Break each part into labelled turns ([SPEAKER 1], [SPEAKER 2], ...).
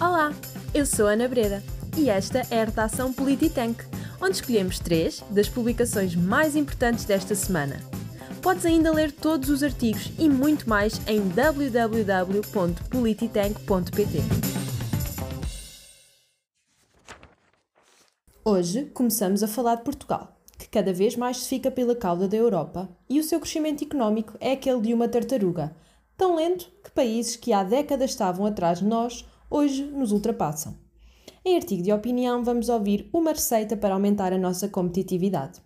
[SPEAKER 1] Olá, eu sou Ana Breda e esta é a redação Polititank, onde escolhemos três das publicações mais importantes desta semana. Podes ainda ler todos os artigos e muito mais em www.polititank.pt. Hoje começamos a falar de Portugal, que cada vez mais se fica pela cauda da Europa e o seu crescimento económico é aquele de uma tartaruga, tão lento que países que há décadas estavam atrás de nós hoje nos ultrapassam. Em artigo de opinião, vamos ouvir uma receita para aumentar a nossa competitividade.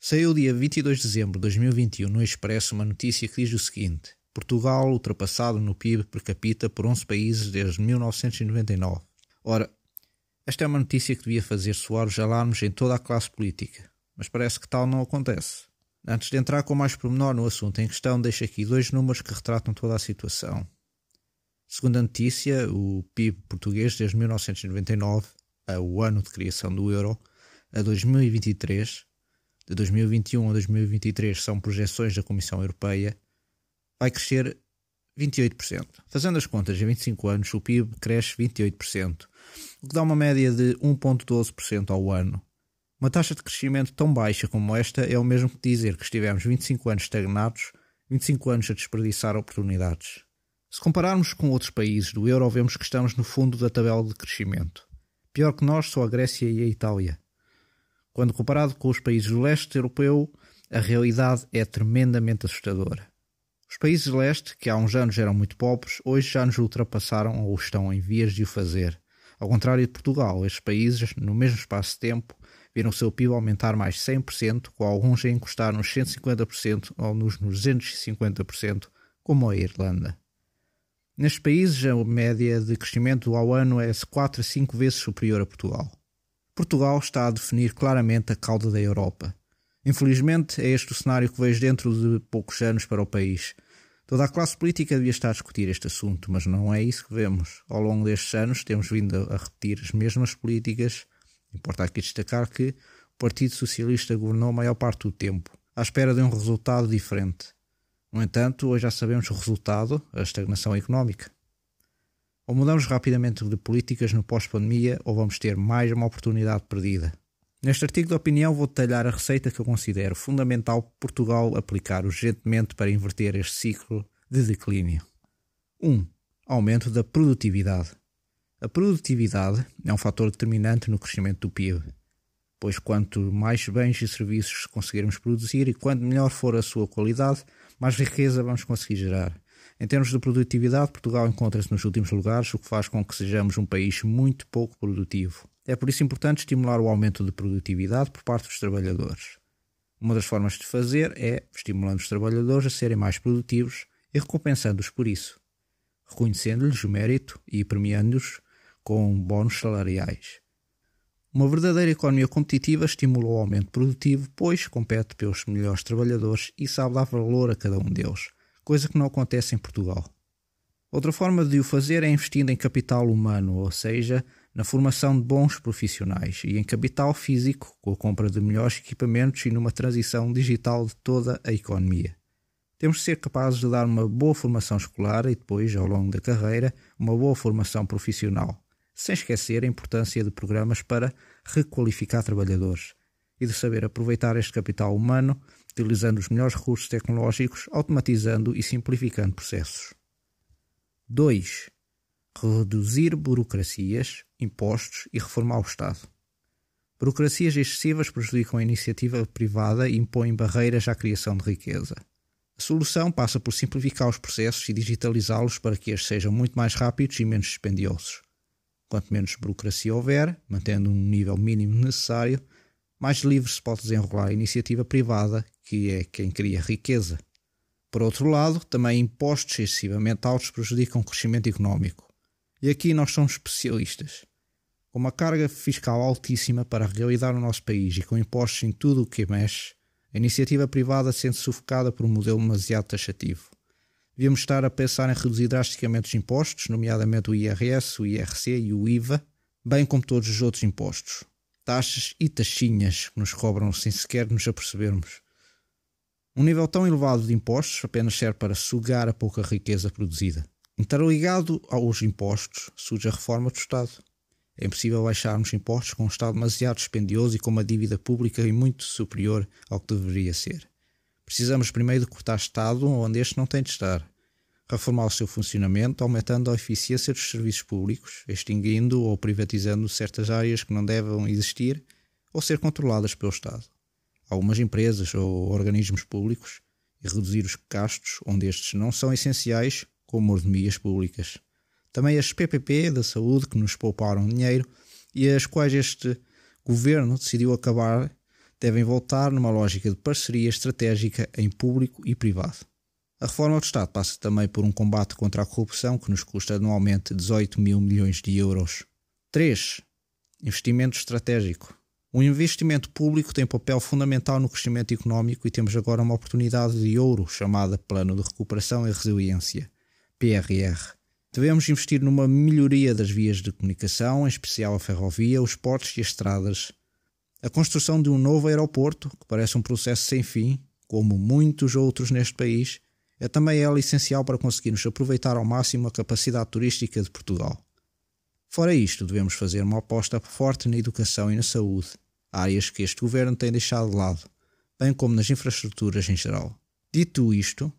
[SPEAKER 2] Saiu dia 22 de dezembro de 2021 no Expresso uma notícia que diz o seguinte: Portugal ultrapassado no PIB per capita por 11 países desde 1999. Ora, esta é uma notícia que devia fazer soar os alarmes em toda a classe política, mas parece que tal não acontece. Antes de entrar com mais pormenor no assunto em questão, deixo aqui dois números que retratam toda a situação. Segundo a notícia, o PIB português desde 1999, o ano de criação do euro, a 2023, de 2021 a 2023 são projeções da Comissão Europeia, vai crescer 28%. Fazendo as contas em 25 anos, o PIB cresce 28%, o que dá uma média de 1,12% ao ano. Uma taxa de crescimento tão baixa como esta é o mesmo que dizer que estivemos 25 anos estagnados, 25 anos a desperdiçar oportunidades. Se compararmos com outros países do euro, vemos que estamos no fundo da tabela de crescimento. Pior que nós só a Grécia e a Itália. Quando comparado com os países do leste europeu, a realidade é tremendamente assustadora. Os países do leste, que há uns anos eram muito pobres, hoje já nos ultrapassaram ou estão em vias de o fazer. Ao contrário de Portugal, estes países, no mesmo espaço de tempo, viram o seu PIB aumentar mais 100%, com alguns a encostar nos 150% ou nos 250%, como a Irlanda. Nestes países, a média de crescimento ao ano é 4 a 5 vezes superior a Portugal. Portugal está a definir claramente a cauda da Europa. Infelizmente, é este o cenário que vejo dentro de poucos anos para o país. Toda a classe política devia estar a discutir este assunto, mas não é isso que vemos. Ao longo destes anos, temos vindo a repetir as mesmas políticas. Importa aqui destacar que o Partido Socialista governou a maior parte do tempo, à espera de um resultado diferente. No entanto, hoje já sabemos o resultado, a estagnação económica. Ou mudamos rapidamente de políticas no pós-pandemia, ou vamos ter mais uma oportunidade perdida. Neste artigo de opinião vou detalhar a receita que eu considero fundamental Portugal aplicar urgentemente para inverter este ciclo de declínio. 1. Um, aumento da produtividade. A produtividade é um fator determinante no crescimento do PIB, pois quanto mais bens e serviços conseguirmos produzir e quanto melhor for a sua qualidade, mais riqueza vamos conseguir gerar. Em termos de produtividade, Portugal encontra-se nos últimos lugares, o que faz com que sejamos um país muito pouco produtivo. É por isso importante estimular o aumento de produtividade por parte dos trabalhadores. Uma das formas de fazer é estimulando os trabalhadores a serem mais produtivos e recompensando-os por isso, reconhecendo-lhes o mérito e premiando-os com bónus salariais. Uma verdadeira economia competitiva estimula o aumento produtivo, pois compete pelos melhores trabalhadores e sabe dar valor a cada um deles, coisa que não acontece em Portugal. Outra forma de o fazer é investindo em capital humano, ou seja, na formação de bons profissionais e em capital físico, com a compra de melhores equipamentos e numa transição digital de toda a economia. Temos de ser capazes de dar uma boa formação escolar e depois, ao longo da carreira, uma boa formação profissional sem esquecer a importância de programas para requalificar trabalhadores e de saber aproveitar este capital humano, utilizando os melhores recursos tecnológicos, automatizando e simplificando processos. 2. Reduzir burocracias, impostos e reformar o Estado. Burocracias excessivas prejudicam a iniciativa privada e impõem barreiras à criação de riqueza. A solução passa por simplificar os processos e digitalizá-los para que estes sejam muito mais rápidos e menos dispendiosos. Quanto menos burocracia houver, mantendo um nível mínimo necessário, mais livre se pode desenrolar a iniciativa privada, que é quem cria riqueza. Por outro lado, também impostos excessivamente altos prejudicam o crescimento económico. E aqui nós somos especialistas. Com uma carga fiscal altíssima para a realidade do nosso país e com impostos em tudo o que mexe, a iniciativa privada sente sufocada por um modelo demasiado taxativo. Devíamos estar a pensar em reduzir drasticamente os impostos, nomeadamente o IRS, o IRC e o IVA, bem como todos os outros impostos. Taxas e taxinhas que nos cobram sem sequer nos apercebermos. Um nível tão elevado de impostos apenas serve para sugar a pouca riqueza produzida. Interligado aos impostos, surge a reforma do Estado. É impossível baixarmos impostos com um Estado demasiado dispendioso e com uma dívida pública muito superior ao que deveria ser. Precisamos primeiro de cortar Estado onde este não tem de estar, reformar o seu funcionamento, aumentando a eficiência dos serviços públicos, extinguindo ou privatizando certas áreas que não devem existir ou ser controladas pelo Estado. Algumas empresas ou organismos públicos e reduzir os gastos onde estes não são essenciais, como mordomias públicas. Também as PPP da saúde que nos pouparam dinheiro e as quais este governo decidiu acabar devem voltar numa lógica de parceria estratégica em público e privado. A reforma do Estado passa também por um combate contra a corrupção que nos custa anualmente 18 mil milhões de euros. 3. Investimento estratégico. O investimento público tem papel fundamental no crescimento económico e temos agora uma oportunidade de ouro chamada Plano de Recuperação e Resiliência, PRR. Devemos investir numa melhoria das vias de comunicação, em especial a ferrovia, os portos e as estradas. A construção de um novo aeroporto, que parece um processo sem fim, como muitos outros neste país, é também ela essencial para conseguirmos aproveitar ao máximo a capacidade turística de Portugal. Fora isto, devemos fazer uma aposta forte na educação e na saúde, áreas que este governo tem deixado de lado, bem como nas infraestruturas em geral. Dito isto,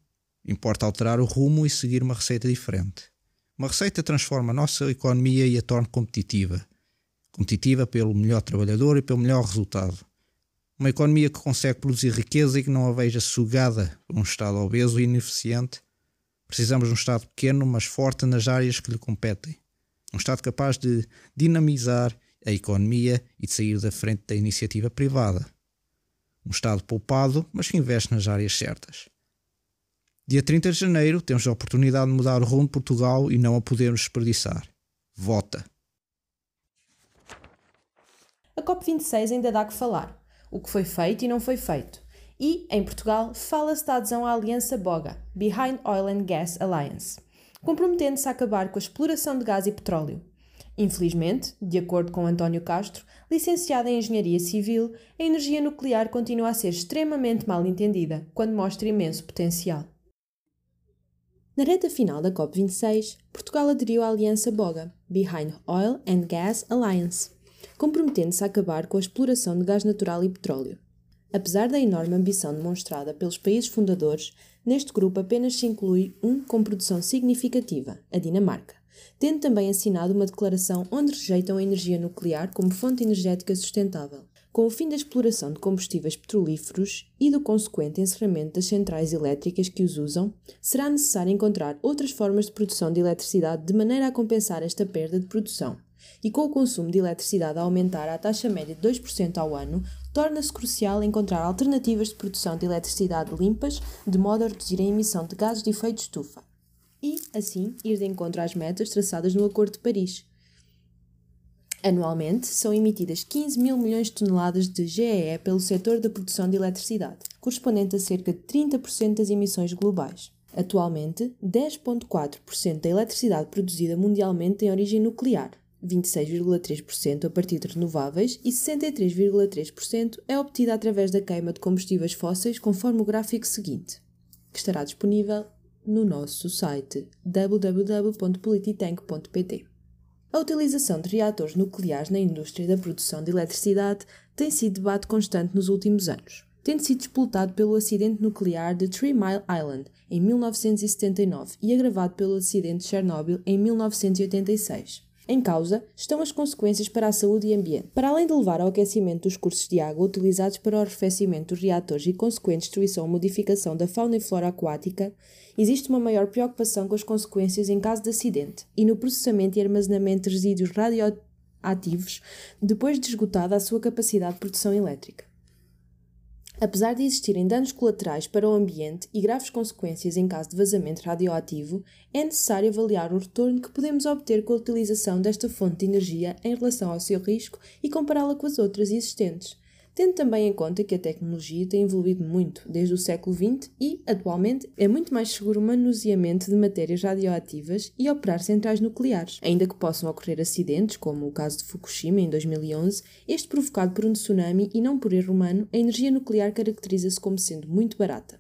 [SPEAKER 2] importa alterar o rumo e seguir uma receita diferente. Uma receita transforma a nossa economia e a torna competitiva. Competitiva pelo melhor trabalhador e pelo melhor resultado. Uma economia que consegue produzir riqueza e que não a veja sugada por um Estado obeso e ineficiente. Precisamos de um Estado pequeno, mas forte nas áreas que lhe competem. Um Estado capaz de dinamizar a economia e de sair da frente da iniciativa privada. Um Estado poupado, mas que investe nas áreas certas. Dia 30 de janeiro temos a oportunidade de mudar o rumo de Portugal e não a podemos desperdiçar. Vota!
[SPEAKER 1] A COP26 ainda dá que falar o que foi feito e não foi feito. E, em Portugal, fala-se da adesão à aliança BOGA, Behind Oil and Gas Alliance, comprometendo-se a acabar com a exploração de gás e petróleo. Infelizmente, de acordo com António Castro, licenciado em Engenharia Civil, a energia nuclear continua a ser extremamente mal entendida, quando mostra imenso potencial. Na reta final da COP26, Portugal aderiu à aliança BOGA, Behind Oil and Gas Alliance, comprometendo-se a acabar com a exploração de gás natural e petróleo. Apesar da enorme ambição demonstrada pelos países fundadores, neste grupo apenas se inclui um com produção significativa, a Dinamarca, tendo também assinado uma declaração onde rejeitam a energia nuclear como fonte energética sustentável. Com o fim da exploração de combustíveis petrolíferos e do consequente encerramento das centrais elétricas que os usam, será necessário encontrar outras formas de produção de eletricidade de maneira a compensar esta perda de produção e com o consumo de eletricidade a aumentar à taxa média de 2% ao ano, torna-se crucial encontrar alternativas de produção de eletricidade limpas, de modo a reduzir a emissão de gases de efeito de estufa. E, assim, ir de encontro às metas traçadas no Acordo de Paris. Anualmente, são emitidas 15 mil milhões de toneladas de GEE pelo setor da produção de eletricidade, correspondente a cerca de 30% das emissões globais. Atualmente, 10,4% da eletricidade produzida mundialmente tem origem nuclear, 26,3% a partir de renováveis e 63,3% é obtida através da queima de combustíveis fósseis, conforme o gráfico seguinte, que estará disponível no nosso site www.polititank.pt. A utilização de reatores nucleares na indústria da produção de eletricidade tem sido debate constante nos últimos anos, tendo sido disputado pelo acidente nuclear de Three Mile Island em 1979 e agravado pelo acidente de Chernobyl em 1986. Em causa estão as consequências para a saúde e ambiente. Para além de levar ao aquecimento dos cursos de água utilizados para o arrefecimento dos reatores e consequente destruição ou modificação da fauna e flora aquática, existe uma maior preocupação com as consequências em caso de acidente e no processamento e armazenamento de resíduos radioativos depois de esgotada a sua capacidade de produção elétrica. Apesar de existirem danos colaterais para o ambiente e graves consequências em caso de vazamento radioativo, é necessário avaliar o retorno que podemos obter com a utilização desta fonte de energia em relação ao seu risco e compará-la com as outras existentes tendo também em conta que a tecnologia tem evoluído muito desde o século XX e, atualmente, é muito mais seguro o manuseamento de matérias radioativas e operar centrais nucleares, ainda que possam ocorrer acidentes, como o caso de Fukushima em 2011, este provocado por um tsunami e não por erro humano, a energia nuclear caracteriza-se como sendo muito barata.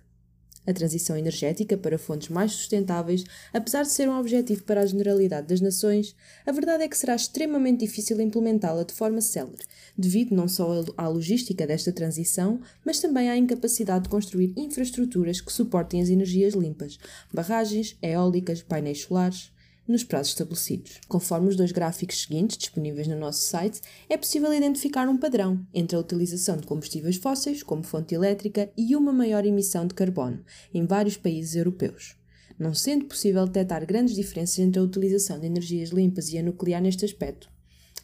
[SPEAKER 1] A transição energética para fontes mais sustentáveis, apesar de ser um objetivo para a generalidade das nações, a verdade é que será extremamente difícil implementá-la de forma célere, devido não só à logística desta transição, mas também à incapacidade de construir infraestruturas que suportem as energias limpas, barragens, eólicas, painéis solares nos prazos estabelecidos. Conforme os dois gráficos seguintes, disponíveis no nosso site, é possível identificar um padrão entre a utilização de combustíveis fósseis como fonte elétrica e uma maior emissão de carbono em vários países europeus. Não sendo possível detectar grandes diferenças entre a utilização de energias limpas e a nuclear neste aspecto.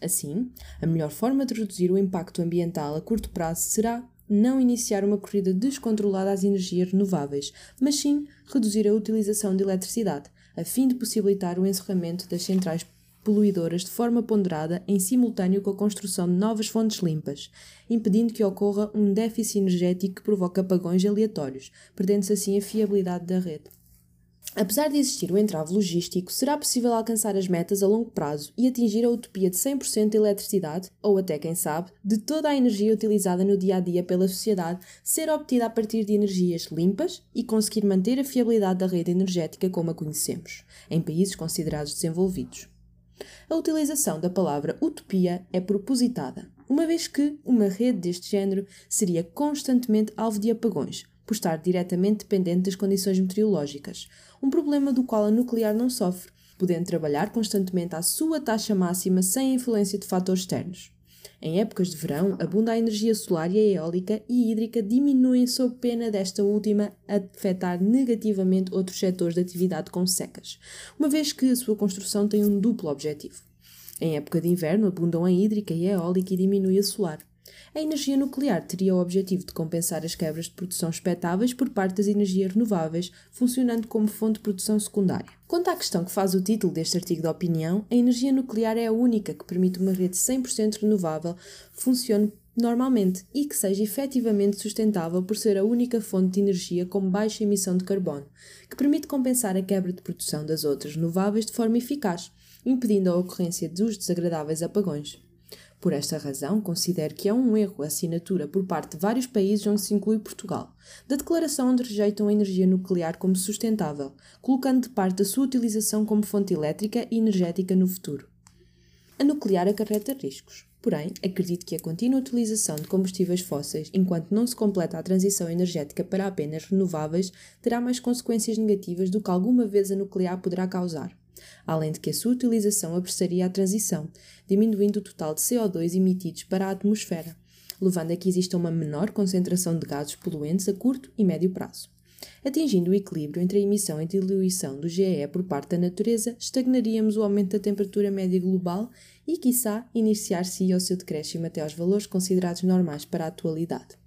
[SPEAKER 1] Assim, a melhor forma de reduzir o impacto ambiental a curto prazo será não iniciar uma corrida descontrolada às energias renováveis, mas sim reduzir a utilização de eletricidade, a fim de possibilitar o encerramento das centrais poluidoras de forma ponderada em simultâneo com a construção de novas fontes limpas, impedindo que ocorra um déficit energético que provoque apagões aleatórios, perdendo-se assim a fiabilidade da rede. Apesar de existir o entrave logístico, será possível alcançar as metas a longo prazo e atingir a utopia de 100% de eletricidade, ou até, quem sabe, de toda a energia utilizada no dia a dia pela sociedade ser obtida a partir de energias limpas e conseguir manter a fiabilidade da rede energética como a conhecemos, em países considerados desenvolvidos. A utilização da palavra utopia é propositada, uma vez que uma rede deste género seria constantemente alvo de apagões, por estar diretamente dependente das condições meteorológicas, um problema do qual a nuclear não sofre, podendo trabalhar constantemente à sua taxa máxima sem influência de fatores externos. Em épocas de verão, abunda a energia solar e a eólica e hídrica diminuem sob pena desta última afetar negativamente outros setores de atividade como secas, uma vez que a sua construção tem um duplo objetivo. Em época de inverno, abundam a hídrica e a eólica e diminui a solar. A energia nuclear teria o objetivo de compensar as quebras de produção expectáveis por parte das energias renováveis, funcionando como fonte de produção secundária. Quanto à questão que faz o título deste artigo de opinião, a energia nuclear é a única que permite uma rede 100% renovável funcione normalmente e que seja efetivamente sustentável por ser a única fonte de energia com baixa emissão de carbono, que permite compensar a quebra de produção das outras renováveis de forma eficaz, impedindo a ocorrência dos desagradáveis apagões. Por esta razão, considero que é um erro a assinatura por parte de vários países onde se inclui Portugal, da declaração onde rejeitam a energia nuclear como sustentável, colocando de parte a sua utilização como fonte elétrica e energética no futuro. A nuclear acarreta riscos. Porém, acredito que a contínua utilização de combustíveis fósseis, enquanto não se completa a transição energética para apenas renováveis, terá mais consequências negativas do que alguma vez a nuclear poderá causar além de que a sua utilização apressaria a transição, diminuindo o total de CO2 emitidos para a atmosfera, levando a que exista uma menor concentração de gases poluentes a curto e médio prazo. Atingindo o equilíbrio entre a emissão e diluição do GE por parte da natureza, estagnaríamos o aumento da temperatura média global e, quiçá, iniciar-se o seu decréscimo até aos valores considerados normais para a atualidade.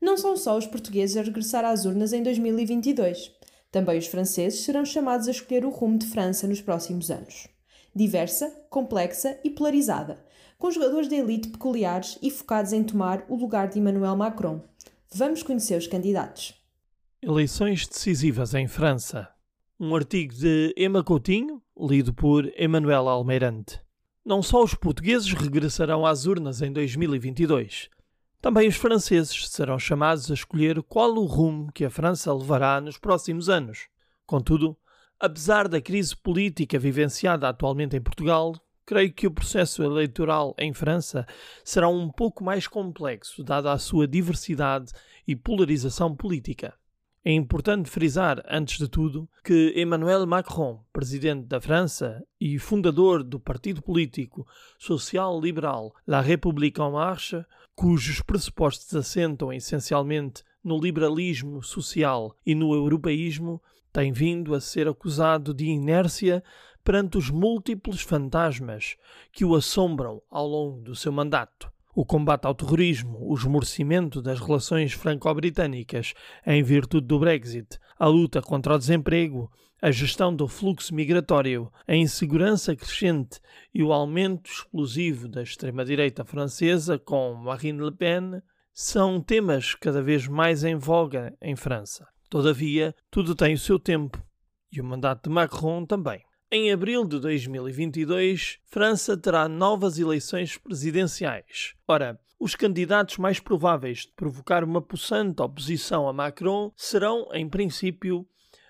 [SPEAKER 1] Não são só os portugueses a regressar às urnas em 2022. Também os franceses serão chamados a escolher o rumo de França nos próximos anos. Diversa, complexa e polarizada, com jogadores de elite peculiares e focados em tomar o lugar de Emmanuel Macron. Vamos conhecer os candidatos.
[SPEAKER 3] Eleições decisivas em França. Um artigo de Emma Coutinho, lido por Emmanuel Almeirante. Não só os portugueses regressarão às urnas em 2022, também os franceses serão chamados a escolher qual o rumo que a França levará nos próximos anos. Contudo, apesar da crise política vivenciada atualmente em Portugal, creio que o processo eleitoral em França será um pouco mais complexo, dada a sua diversidade e polarização política. É importante frisar, antes de tudo, que Emmanuel Macron, presidente da França e fundador do partido político social-liberal La République en Marche, cujos pressupostos assentam essencialmente no liberalismo social e no europeísmo, tem vindo a ser acusado de inércia perante os múltiplos fantasmas que o assombram ao longo do seu mandato. O combate ao terrorismo, o esmorecimento das relações franco-britânicas em virtude do Brexit, a luta contra o desemprego, a gestão do fluxo migratório, a insegurança crescente e o aumento explosivo da extrema-direita francesa com Marine Le Pen são temas cada vez mais em voga em França. Todavia, tudo tem o seu tempo e o mandato de Macron também. Em abril de 2022, França terá novas eleições presidenciais. Ora, os candidatos mais prováveis de provocar uma possante oposição a Macron serão, em princípio,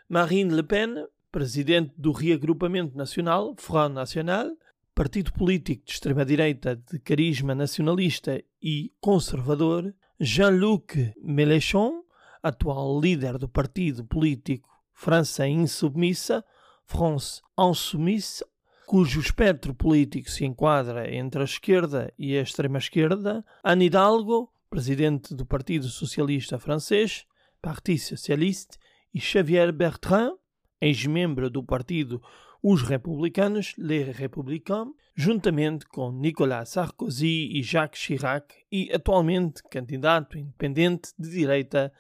[SPEAKER 3] Marine Le Pen, presidente do Reagrupamento Nacional, Front National, partido político de extrema-direita de carisma nacionalista e conservador, Jean-Luc Mélenchon, atual líder do partido político França Insubmissa, France Insoumise, cujo espectro político se enquadra entre a esquerda e a extrema-esquerda, Anne Hidalgo, presidente do Partido Socialista Francês, Parti Socialiste, e Xavier Bertrand, ex-membro do partido Os Republicanos, Les Républicains, juntamente com Nicolas Sarkozy e Jacques Chirac, e atualmente candidato independente de direita,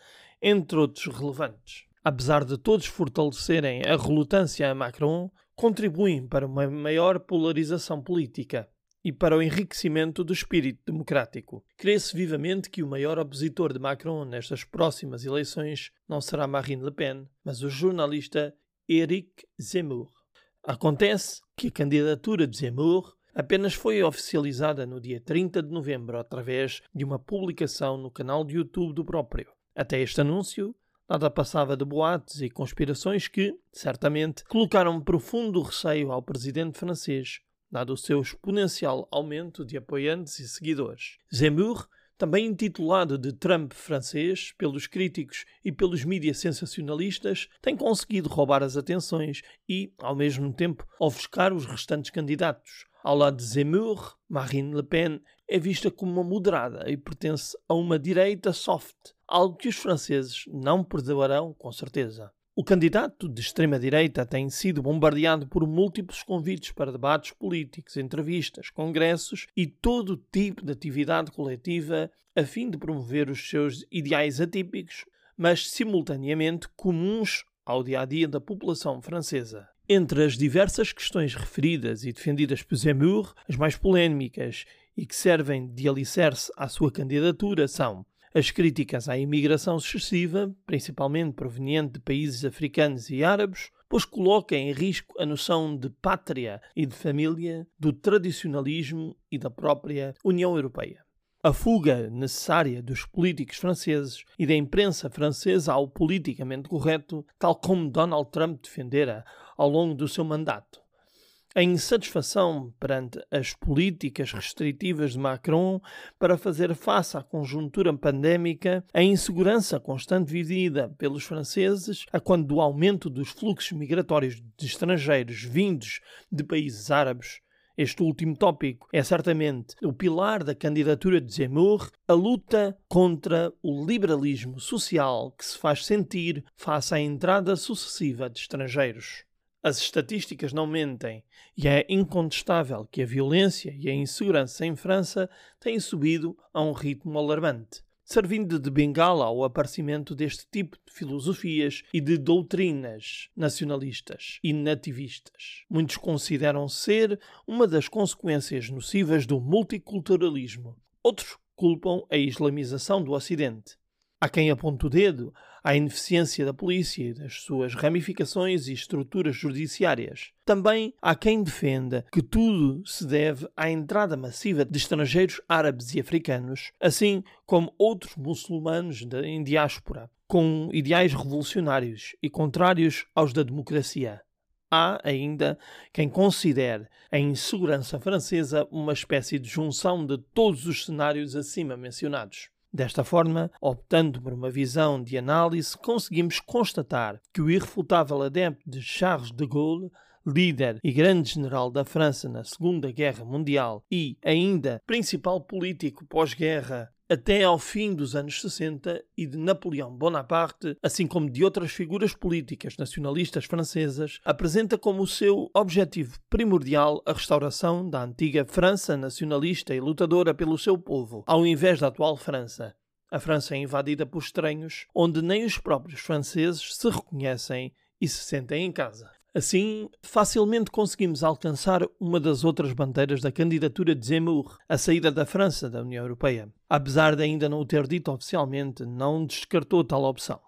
[SPEAKER 3] entre outros relevantes. Apesar de todos fortalecerem a relutância a Macron, contribuem para uma maior polarização política e para o enriquecimento do espírito democrático. Crê-se vivamente que o maior opositor de Macron nestas próximas eleições não será Marine Le Pen, mas o jornalista Eric Zemmour. Acontece que a candidatura de Zemmour apenas foi oficializada no dia 30 de novembro através de uma publicação no canal de YouTube do próprio. Até este anúncio, Nada passava de boatos e conspirações que, certamente, colocaram profundo receio ao presidente francês, dado o seu exponencial aumento de apoiantes e seguidores. Zemmour, também intitulado de Trump francês pelos críticos e pelos mídias sensacionalistas, tem conseguido roubar as atenções e, ao mesmo tempo, ofuscar os restantes candidatos. Ao lado de Zemmour, Marine Le Pen é vista como uma moderada e pertence a uma direita soft, algo que os franceses não perdoarão com certeza. O candidato de extrema-direita tem sido bombardeado por múltiplos convites para debates políticos, entrevistas, congressos e todo tipo de atividade coletiva a fim de promover os seus ideais atípicos, mas simultaneamente comuns ao dia a dia da população francesa. Entre as diversas questões referidas e defendidas por Zemmour, as mais polémicas e que servem de alicerce à sua candidatura são as críticas à imigração excessiva, principalmente proveniente de países africanos e árabes, pois coloca em risco a noção de pátria e de família, do tradicionalismo e da própria União Europeia. A fuga necessária dos políticos franceses e da imprensa francesa ao politicamente correto, tal como Donald Trump defendera ao longo do seu mandato a insatisfação perante as políticas restritivas de Macron para fazer face à conjuntura pandémica, a insegurança constante vivida pelos franceses a quando do aumento dos fluxos migratórios de estrangeiros vindos de países árabes. Este último tópico é certamente o pilar da candidatura de Zemmour, a luta contra o liberalismo social que se faz sentir face à entrada sucessiva de estrangeiros. As estatísticas não mentem e é incontestável que a violência e a insegurança em França têm subido a um ritmo alarmante, servindo de bengala ao aparecimento deste tipo de filosofias e de doutrinas nacionalistas e nativistas. Muitos consideram ser uma das consequências nocivas do multiculturalismo. Outros culpam a islamização do Ocidente. Há quem aponte o dedo à ineficiência da polícia e das suas ramificações e estruturas judiciárias. Também há quem defenda que tudo se deve à entrada massiva de estrangeiros árabes e africanos, assim como outros muçulmanos em diáspora, com ideais revolucionários e contrários aos da democracia. Há ainda quem considere a insegurança francesa uma espécie de junção de todos os cenários acima mencionados. Desta forma, optando por uma visão de análise, conseguimos constatar que o irrefutável adepto de Charles de Gaulle, líder e grande general da França na Segunda Guerra Mundial e ainda principal político pós-guerra até ao fim dos anos 60 e de Napoleão Bonaparte, assim como de outras figuras políticas nacionalistas francesas, apresenta como seu objetivo primordial a restauração da antiga França nacionalista e lutadora pelo seu povo, ao invés da atual França. A França é invadida por estranhos, onde nem os próprios franceses se reconhecem e se sentem em casa. Assim, facilmente conseguimos alcançar uma das outras bandeiras da candidatura de Zemmour, a saída da França da União Europeia. Apesar de ainda não o ter dito oficialmente, não descartou tal opção.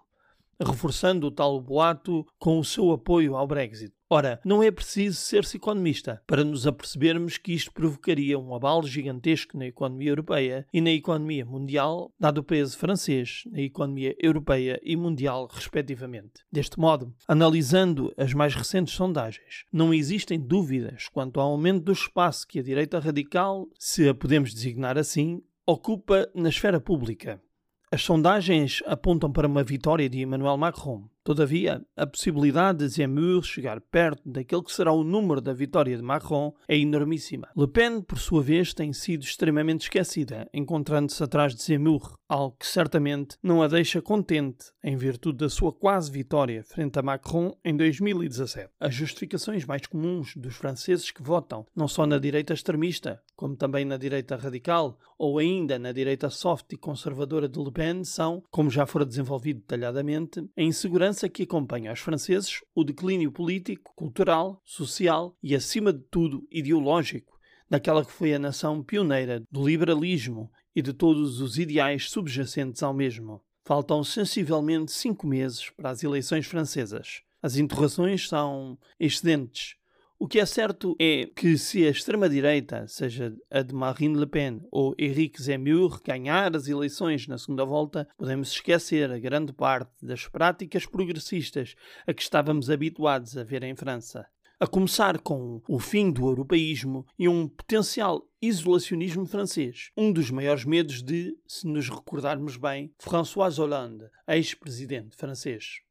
[SPEAKER 3] Reforçando o tal boato com o seu apoio ao Brexit. Ora, não é preciso ser-se economista para nos apercebermos que isto provocaria um abalo gigantesco na economia europeia e na economia mundial, dado o peso francês na economia europeia e mundial, respectivamente. Deste modo, analisando as mais recentes sondagens, não existem dúvidas quanto ao aumento do espaço que a direita radical, se a podemos designar assim, ocupa na esfera pública. As sondagens apontam para uma vitória de Emmanuel Macron, Todavia, a possibilidade de Zemmour chegar perto daquele que será o número da vitória de Macron é enormíssima. Le Pen, por sua vez, tem sido extremamente esquecida, encontrando-se atrás de Zemmour, algo que certamente não a deixa contente em virtude da sua quase vitória frente a Macron em 2017. As justificações mais comuns dos franceses que votam, não só na direita extremista, como também na direita radical, ou ainda na direita soft e conservadora de Le Pen, são, como já fora desenvolvido detalhadamente, a insegurança que acompanha aos franceses o declínio político, cultural, social e, acima de tudo, ideológico daquela que foi a nação pioneira do liberalismo e de todos os ideais subjacentes ao mesmo. Faltam sensivelmente cinco meses para as eleições francesas. As interrogações são excedentes. O que é certo é que se a extrema-direita, seja a de Marine Le Pen ou Éric Zemmour, ganhar as eleições na segunda volta, podemos esquecer a grande parte das práticas progressistas a que estávamos habituados a ver em França. A começar com o fim do europeísmo e um potencial isolacionismo francês, um dos maiores medos de, se nos recordarmos bem, François Hollande, ex-presidente francês.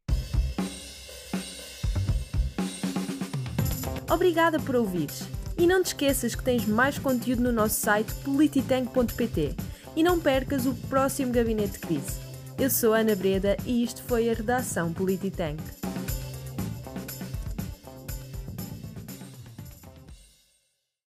[SPEAKER 1] Obrigada por ouvires. E não te esqueças que tens mais conteúdo no nosso site polititank.pt e não percas o próximo Gabinete de Crise. Eu sou Ana Breda e isto foi a redação Polititank.